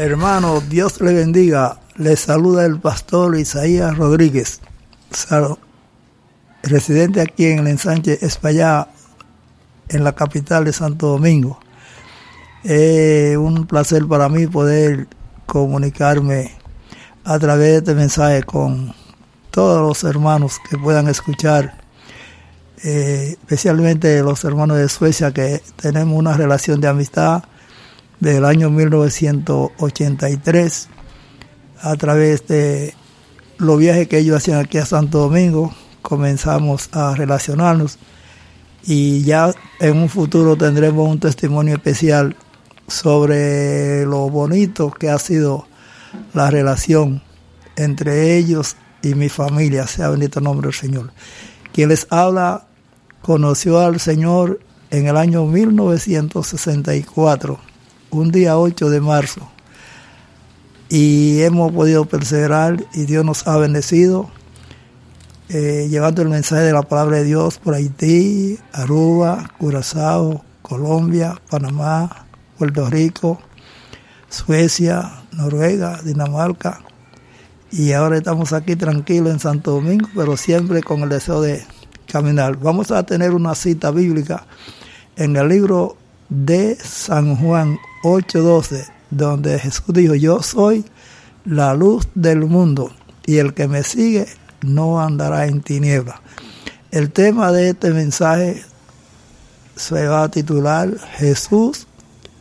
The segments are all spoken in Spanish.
Hermano, Dios le bendiga. Le saluda el pastor Isaías Rodríguez, residente aquí en el ensanche España, en la capital de Santo Domingo. Es un placer para mí poder comunicarme a través de este mensaje con todos los hermanos que puedan escuchar, eh, especialmente los hermanos de Suecia que tenemos una relación de amistad del año 1983 a través de los viajes que ellos hacían aquí a Santo Domingo, comenzamos a relacionarnos y ya en un futuro tendremos un testimonio especial sobre lo bonito que ha sido la relación entre ellos y mi familia, sea bendito el nombre del Señor. Quien les habla conoció al Señor en el año 1964 un día 8 de marzo. Y hemos podido perseverar y Dios nos ha bendecido eh, llevando el mensaje de la palabra de Dios por Haití, Aruba, Curazao, Colombia, Panamá, Puerto Rico, Suecia, Noruega, Dinamarca. Y ahora estamos aquí tranquilos en Santo Domingo, pero siempre con el deseo de caminar. Vamos a tener una cita bíblica en el libro de San Juan 8:12, donde Jesús dijo, yo soy la luz del mundo y el que me sigue no andará en tinieblas. El tema de este mensaje se va a titular Jesús,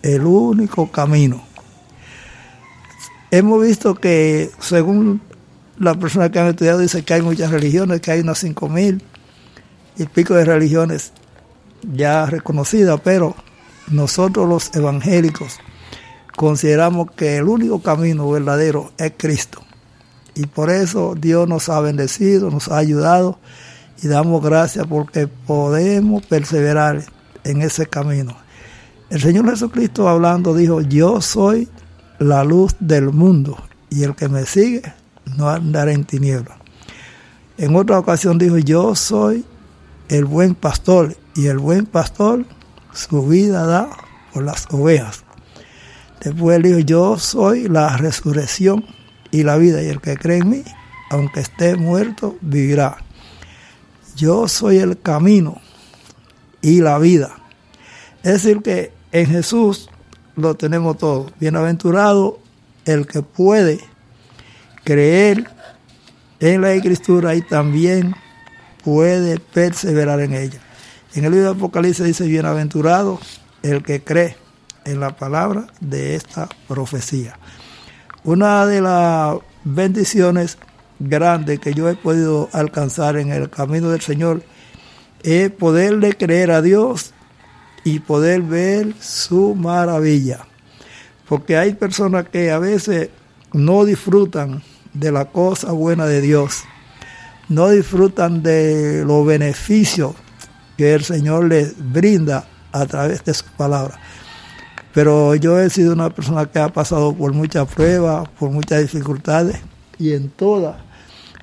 el único camino. Hemos visto que según las personas que han estudiado dice que hay muchas religiones, que hay unas cinco mil y pico de religiones ya reconocidas, pero nosotros los evangélicos consideramos que el único camino verdadero es Cristo. Y por eso Dios nos ha bendecido, nos ha ayudado y damos gracias porque podemos perseverar en ese camino. El Señor Jesucristo hablando dijo, yo soy la luz del mundo y el que me sigue no andará en tinieblas. En otra ocasión dijo, yo soy el buen pastor y el buen pastor su vida da por las ovejas. Después dijo, yo soy la resurrección y la vida, y el que cree en mí, aunque esté muerto, vivirá. Yo soy el camino y la vida. Es decir, que en Jesús lo tenemos todo. Bienaventurado el que puede creer en la escritura y también puede perseverar en ella. En el libro de Apocalipsis dice, bienaventurado el que cree en la palabra de esta profecía. Una de las bendiciones grandes que yo he podido alcanzar en el camino del Señor es poderle creer a Dios y poder ver su maravilla. Porque hay personas que a veces no disfrutan de la cosa buena de Dios, no disfrutan de los beneficios que el Señor les brinda a través de su palabra. Pero yo he sido una persona que ha pasado por muchas pruebas, por muchas dificultades, y en todas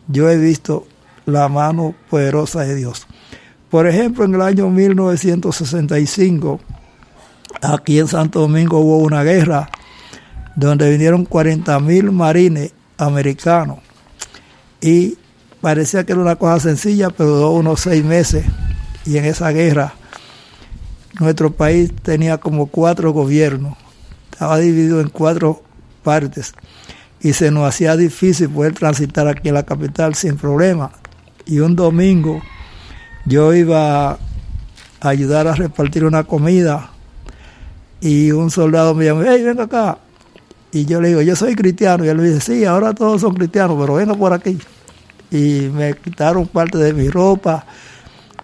yo he visto la mano poderosa de Dios. Por ejemplo, en el año 1965, aquí en Santo Domingo hubo una guerra donde vinieron 40 mil marines americanos y parecía que era una cosa sencilla, pero duró unos seis meses y en esa guerra nuestro país tenía como cuatro gobiernos, estaba dividido en cuatro partes y se nos hacía difícil poder transitar aquí en la capital sin problema. Y un domingo yo iba a ayudar a repartir una comida y un soldado me llamó, hey, venga acá. Y yo le digo, yo soy cristiano. Y él me dice, sí, ahora todos son cristianos, pero venga por aquí. Y me quitaron parte de mi ropa,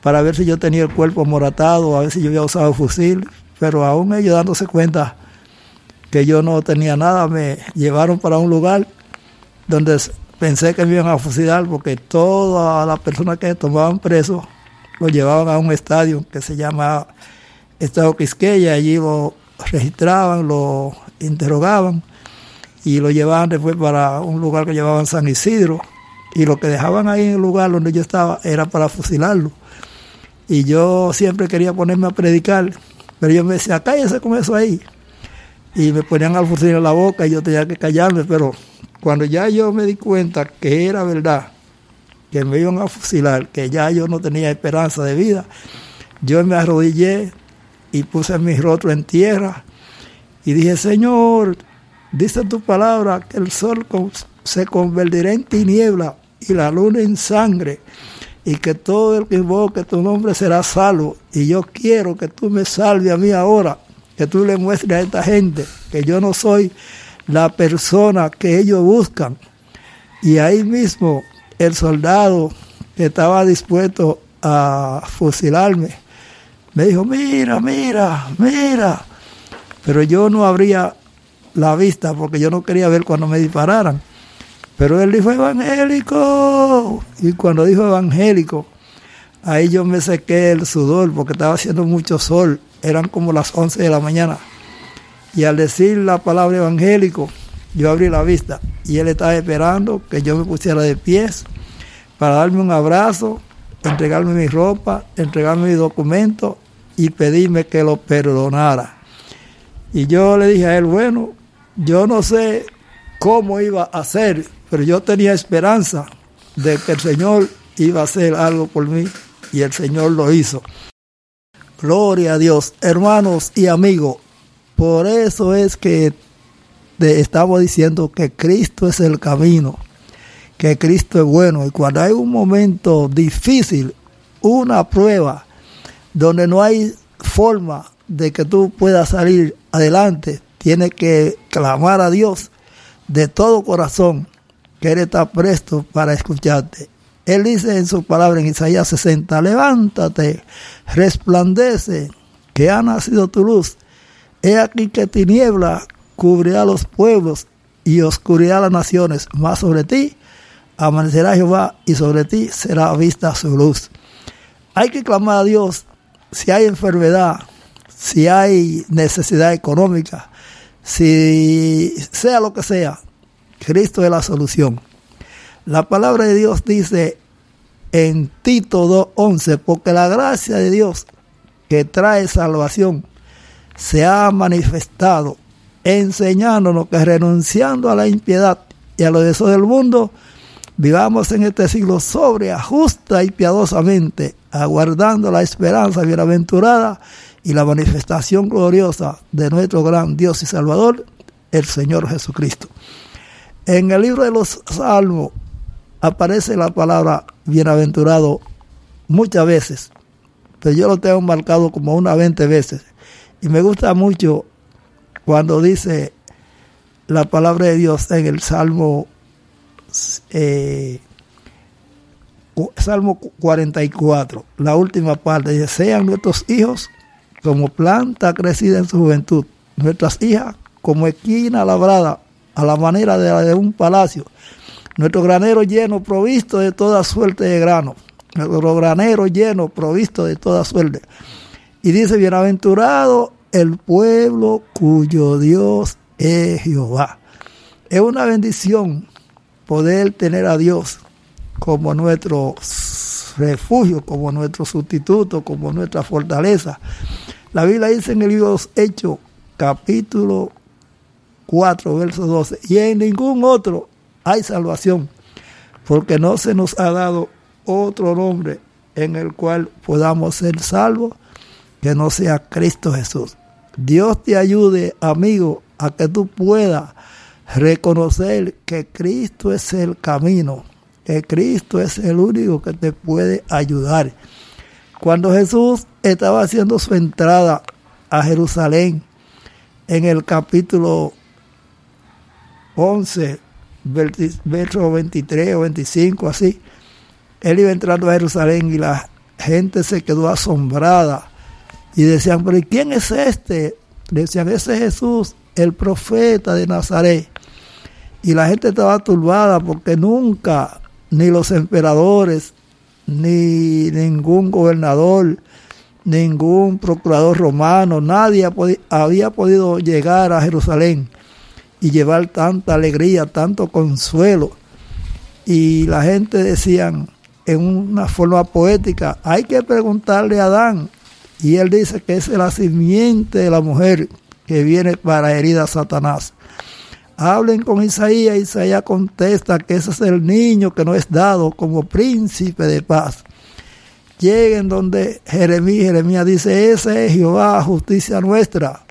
para ver si yo tenía el cuerpo moratado, a ver si yo había usado fusil, pero aún ellos dándose cuenta que yo no tenía nada, me llevaron para un lugar donde pensé que me iban a fusilar porque todas las personas que tomaban presos lo llevaban a un estadio que se llama Estado Quisqueya, allí lo registraban, lo interrogaban y lo llevaban después para un lugar que llevaban San Isidro y lo que dejaban ahí en el lugar donde yo estaba era para fusilarlo. Y yo siempre quería ponerme a predicar, pero yo me decía, cállese con eso ahí. y me ponían al fusil en la boca y yo tenía que callarme, pero cuando ya yo me di cuenta que era verdad, que me iban a fusilar, que ya yo no tenía esperanza de vida, yo me arrodillé y puse mi rostro en tierra y dije, Señor, dice tu palabra que el sol se convertirá en tiniebla y la luna en sangre y que todo el que invoque tu nombre será salvo. Y yo quiero que tú me salves a mí ahora, que tú le muestres a esta gente que yo no soy la persona que ellos buscan. Y ahí mismo el soldado que estaba dispuesto a fusilarme me dijo, mira, mira, mira. Pero yo no abría la vista porque yo no quería ver cuando me dispararan. Pero él dijo evangélico. Y cuando dijo evangélico, ahí yo me sequé el sudor porque estaba haciendo mucho sol. Eran como las 11 de la mañana. Y al decir la palabra evangélico, yo abrí la vista y él estaba esperando que yo me pusiera de pies para darme un abrazo, entregarme mi ropa, entregarme mi documento y pedirme que lo perdonara. Y yo le dije a él, bueno, yo no sé cómo iba a hacer, pero yo tenía esperanza de que el Señor iba a hacer algo por mí y el Señor lo hizo. Gloria a Dios, hermanos y amigos. Por eso es que estamos diciendo que Cristo es el camino, que Cristo es bueno. Y cuando hay un momento difícil, una prueba, donde no hay forma de que tú puedas salir adelante, tienes que clamar a Dios de todo corazón, que Él está presto para escucharte. Él dice en su palabra en Isaías 60, levántate, resplandece, que ha nacido tu luz. He aquí que tiniebla cubrirá los pueblos y oscuridad las naciones, más sobre ti amanecerá Jehová y sobre ti será vista su luz. Hay que clamar a Dios si hay enfermedad, si hay necesidad económica, si sea lo que sea, Cristo es la solución. La palabra de Dios dice en Tito 2.11, porque la gracia de Dios que trae salvación se ha manifestado enseñándonos que renunciando a la impiedad y a los deseos del mundo, vivamos en este siglo sobria, justa y piadosamente, aguardando la esperanza bienaventurada y la manifestación gloriosa de nuestro gran Dios y Salvador, el Señor Jesucristo. En el libro de los Salmos aparece la palabra bienaventurado muchas veces, pero yo lo tengo marcado como unas 20 veces. Y me gusta mucho cuando dice la palabra de Dios en el Salmo, eh, Salmo 44, la última parte, dice, sean nuestros hijos como planta crecida en su juventud, nuestras hijas como esquina labrada a la manera de la de un palacio, nuestro granero lleno, provisto de toda suerte de grano, nuestro granero lleno, provisto de toda suerte. Y dice, bienaventurado el pueblo cuyo Dios es Jehová. Es una bendición poder tener a Dios como nuestro refugio, como nuestro sustituto, como nuestra fortaleza. La Biblia dice en el libro de Hechos, capítulo 4, verso 12, y en ningún otro hay salvación, porque no se nos ha dado otro nombre en el cual podamos ser salvos que no sea Cristo Jesús. Dios te ayude, amigo, a que tú puedas reconocer que Cristo es el camino, que Cristo es el único que te puede ayudar. Cuando Jesús estaba haciendo su entrada a Jerusalén, en el capítulo 11, verso 23 o 25, así, él iba entrando a Jerusalén y la gente se quedó asombrada y decían, pero quién es este? Decían, ese es Jesús, el profeta de Nazaret. Y la gente estaba turbada porque nunca ni los emperadores, ni ningún gobernador, ningún procurador romano, nadie había podido llegar a Jerusalén y llevar tanta alegría, tanto consuelo. Y la gente decían en una forma poética, hay que preguntarle a Adán, y él dice que es la simiente de la mujer que viene para herir a Satanás. Hablen con Isaías, Isaías contesta que ese es el niño que no es dado como príncipe de paz. Lleguen donde Jeremías, Jeremías dice, ese es Jehová, justicia nuestra.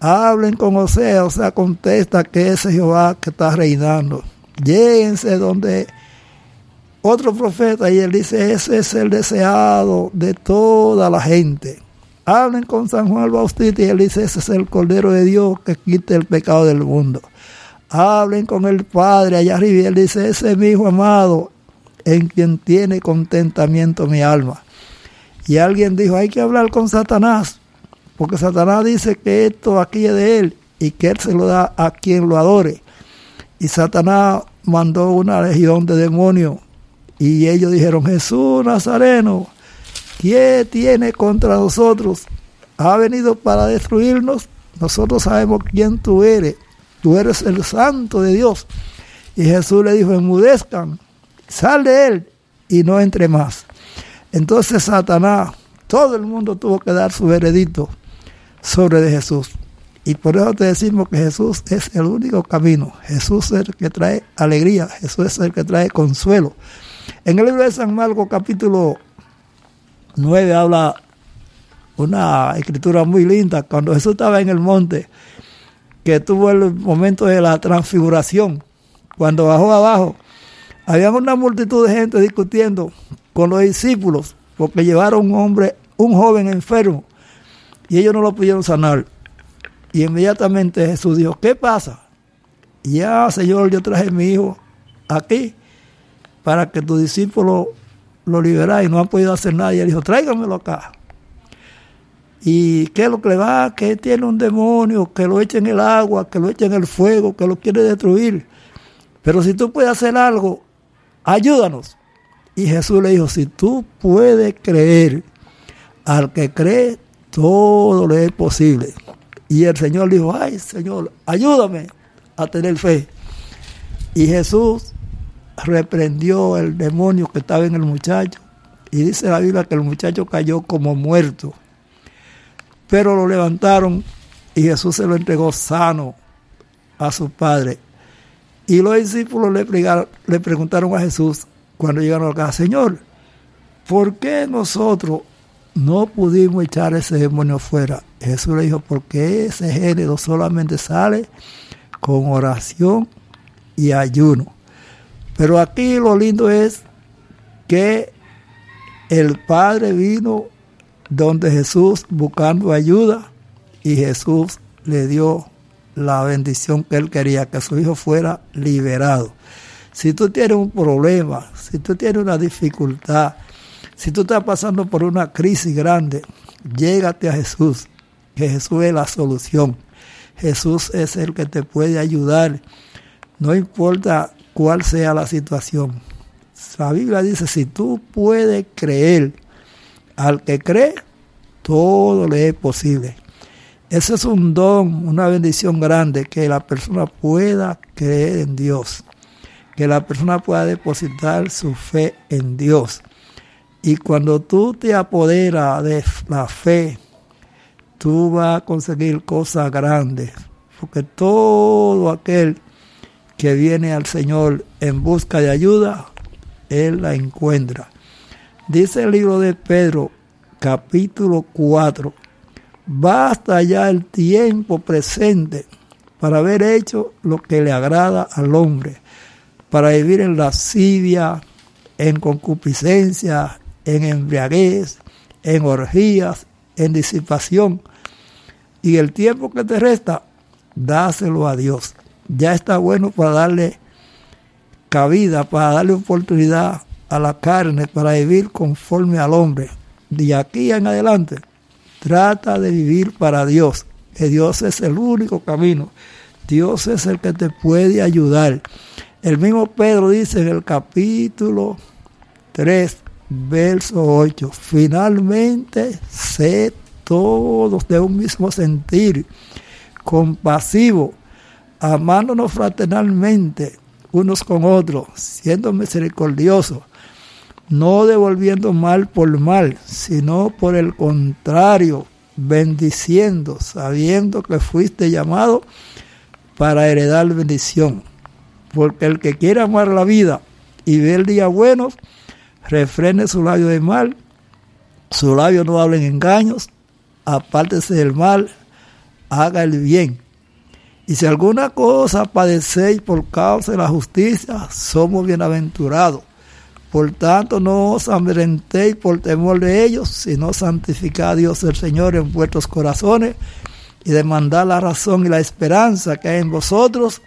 Hablen con Osea, o sea, contesta que ese es Jehová que está reinando. Lléguense donde otro profeta y él dice, ese es el deseado de toda la gente. Hablen con San Juan Bautista y él dice, ese es el Cordero de Dios que quita el pecado del mundo. Hablen con el Padre allá arriba y él dice, ese es mi hijo amado en quien tiene contentamiento mi alma. Y alguien dijo, hay que hablar con Satanás, porque Satanás dice que esto aquí es de él y que él se lo da a quien lo adore. Y Satanás mandó una legión de demonios y ellos dijeron, Jesús Nazareno, ¿qué tiene contra nosotros? ¿Ha venido para destruirnos? Nosotros sabemos quién tú eres. Tú eres el santo de Dios. Y Jesús le dijo, enmudezcan, sal de él y no entre más. Entonces Satanás, todo el mundo tuvo que dar su veredito sobre de Jesús. Y por eso te decimos que Jesús es el único camino. Jesús es el que trae alegría. Jesús es el que trae consuelo. En el libro de San Marcos capítulo 9 habla una escritura muy linda. Cuando Jesús estaba en el monte, que tuvo el momento de la transfiguración, cuando bajó abajo, había una multitud de gente discutiendo con los discípulos porque llevaron un hombre, un joven enfermo, y ellos no lo pudieron sanar. Y inmediatamente Jesús dijo, ¿qué pasa? Ya, Señor, yo traje a mi hijo aquí para que tu discípulo lo liberara y no han podido hacer nada. Y él dijo, tráigamelo acá. ¿Y qué es lo que le va? Que tiene un demonio, que lo eche en el agua, que lo eche en el fuego, que lo quiere destruir. Pero si tú puedes hacer algo, ayúdanos. Y Jesús le dijo, si tú puedes creer, al que cree, todo le es posible. Y el Señor dijo, ay Señor, ayúdame a tener fe. Y Jesús reprendió el demonio que estaba en el muchacho. Y dice la Biblia que el muchacho cayó como muerto. Pero lo levantaron y Jesús se lo entregó sano a su padre. Y los discípulos le, preguntaron a Jesús cuando llegaron acá, Señor, ¿por qué nosotros no pudimos echar ese demonio fuera. Jesús le dijo, porque ese género solamente sale con oración y ayuno. Pero aquí lo lindo es que el Padre vino donde Jesús buscando ayuda y Jesús le dio la bendición que él quería, que su hijo fuera liberado. Si tú tienes un problema, si tú tienes una dificultad, si tú estás pasando por una crisis grande, llégate a Jesús, que Jesús es la solución. Jesús es el que te puede ayudar, no importa cuál sea la situación. La Biblia dice, si tú puedes creer, al que cree, todo le es posible. Ese es un don, una bendición grande, que la persona pueda creer en Dios, que la persona pueda depositar su fe en Dios. Y cuando tú te apoderas de la fe, tú vas a conseguir cosas grandes. Porque todo aquel que viene al Señor en busca de ayuda, Él la encuentra. Dice el libro de Pedro, capítulo 4, basta ya el tiempo presente para haber hecho lo que le agrada al hombre, para vivir en lascivia, en concupiscencia, en embriaguez, en orgías, en disipación. Y el tiempo que te resta, dáselo a Dios. Ya está bueno para darle cabida, para darle oportunidad a la carne, para vivir conforme al hombre. De aquí en adelante, trata de vivir para Dios, que Dios es el único camino. Dios es el que te puede ayudar. El mismo Pedro dice en el capítulo 3, verso 8. Finalmente, sé todos de un mismo sentir, compasivo, amándonos fraternalmente unos con otros, siendo misericordiosos, no devolviendo mal por mal, sino por el contrario, bendiciendo, sabiendo que fuiste llamado para heredar bendición. Porque el que quiere amar la vida y ver días buenos, refrene su labio de mal, su labio no hablen engaños, apártese del mal, haga el bien. Y si alguna cosa padecéis por causa de la justicia, somos bienaventurados. Por tanto, no os amedrentéis por temor de ellos, sino santificad a Dios el Señor en vuestros corazones y demandad la razón y la esperanza que hay en vosotros,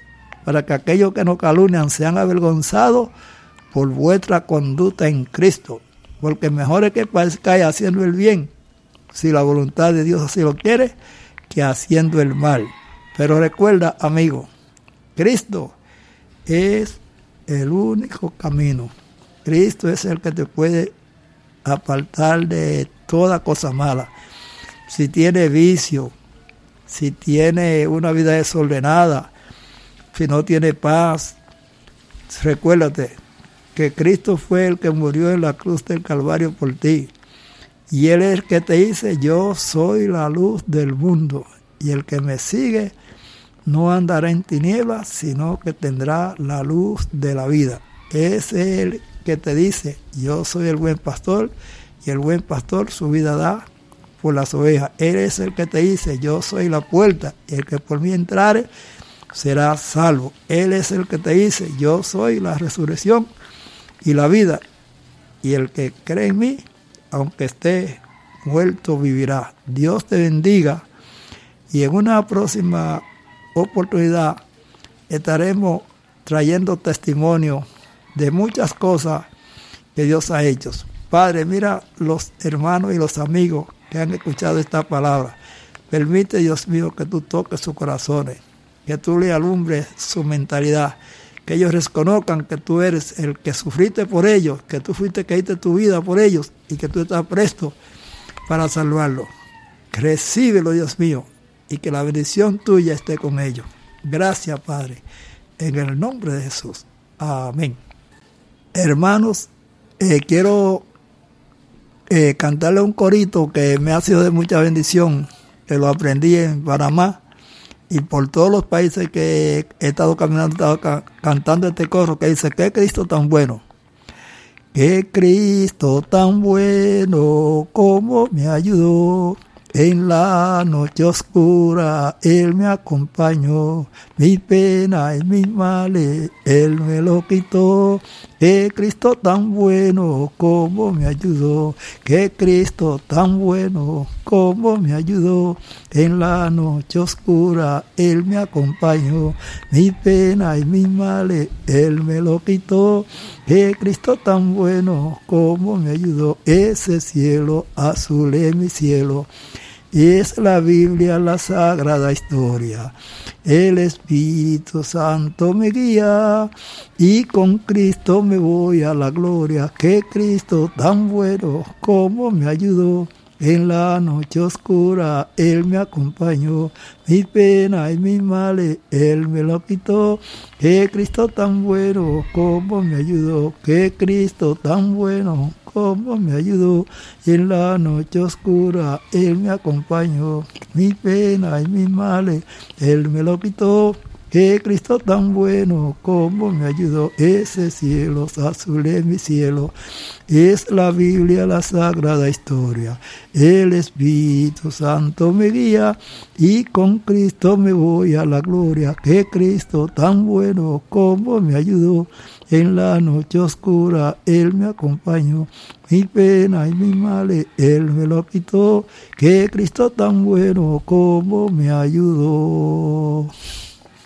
para que aquellos que no calunian sean avergonzados por vuestra conducta en Cristo. Porque mejor es que parezcáis haciendo el bien, si la voluntad de Dios así lo quiere, que haciendo el mal. Pero recuerda, amigo, Cristo es el único camino. Cristo es el que te puede apartar de toda cosa mala. Si tiene vicio, si tiene una vida desordenada, si no tiene paz, recuérdate que Cristo fue el que murió en la cruz del Calvario por ti. Y Él es el que te dice, yo soy la luz del mundo. Y el que me sigue no andará en tinieblas, sino que tendrá la luz de la vida. Es el te dice, yo soy el buen pastor, y el buen pastor su vida da por las ovejas. Él es el que te dice, yo soy la puerta, y el que por mí entrare será salvo. Él es el que te dice, yo soy la resurrección y la vida. Y el que cree en mí, aunque esté muerto, vivirá. Dios te bendiga. Y en una próxima oportunidad estaremos trayendo testimonio de muchas cosas que Dios ha hecho. Padre, mira los hermanos y los amigos que han escuchado esta palabra. Permite, Dios mío, que tú toques sus corazones, que tú le alumbres su mentalidad, que ellos reconozcan que tú eres el que sufriste por ellos, que tú fuiste que diste tu vida por ellos y que tú estás presto para salvarlo. Recíbelo, Dios mío, y que la bendición tuya esté con ellos. Gracias, Padre, en el nombre de Jesús. Amén. Hermanos, eh, quiero eh, cantarle un corito que me ha sido de mucha bendición, que lo aprendí en Panamá y por todos los países que he estado caminando, he estado cantando este coro que dice, qué Cristo tan bueno, qué Cristo tan bueno, como me ayudó en la noche oscura Él me acompañó, mi pena y mis males Él me lo quitó. Que Cristo tan bueno como me ayudó, que Cristo tan bueno como me ayudó. En la noche oscura Él me acompañó, mi pena y mis males Él me lo quitó. Que Cristo tan bueno como me ayudó, ese cielo azul es mi cielo es la Biblia la sagrada historia. El Espíritu Santo me guía y con Cristo me voy a la gloria. Que Cristo tan bueno como me ayudó. En la noche oscura Él me acompañó, mi pena y mis males Él me lo quitó. Que Cristo tan bueno como me ayudó, que Cristo tan bueno como me ayudó. En la noche oscura Él me acompañó, mi pena y mis males Él me lo quitó. Que Cristo tan bueno como me ayudó, ese cielo azul es mi cielo, es la Biblia la sagrada historia. El Espíritu Santo me guía y con Cristo me voy a la gloria. Que Cristo tan bueno como me ayudó, en la noche oscura Él me acompañó, mi pena y mi males Él me lo quitó. Que Cristo tan bueno como me ayudó.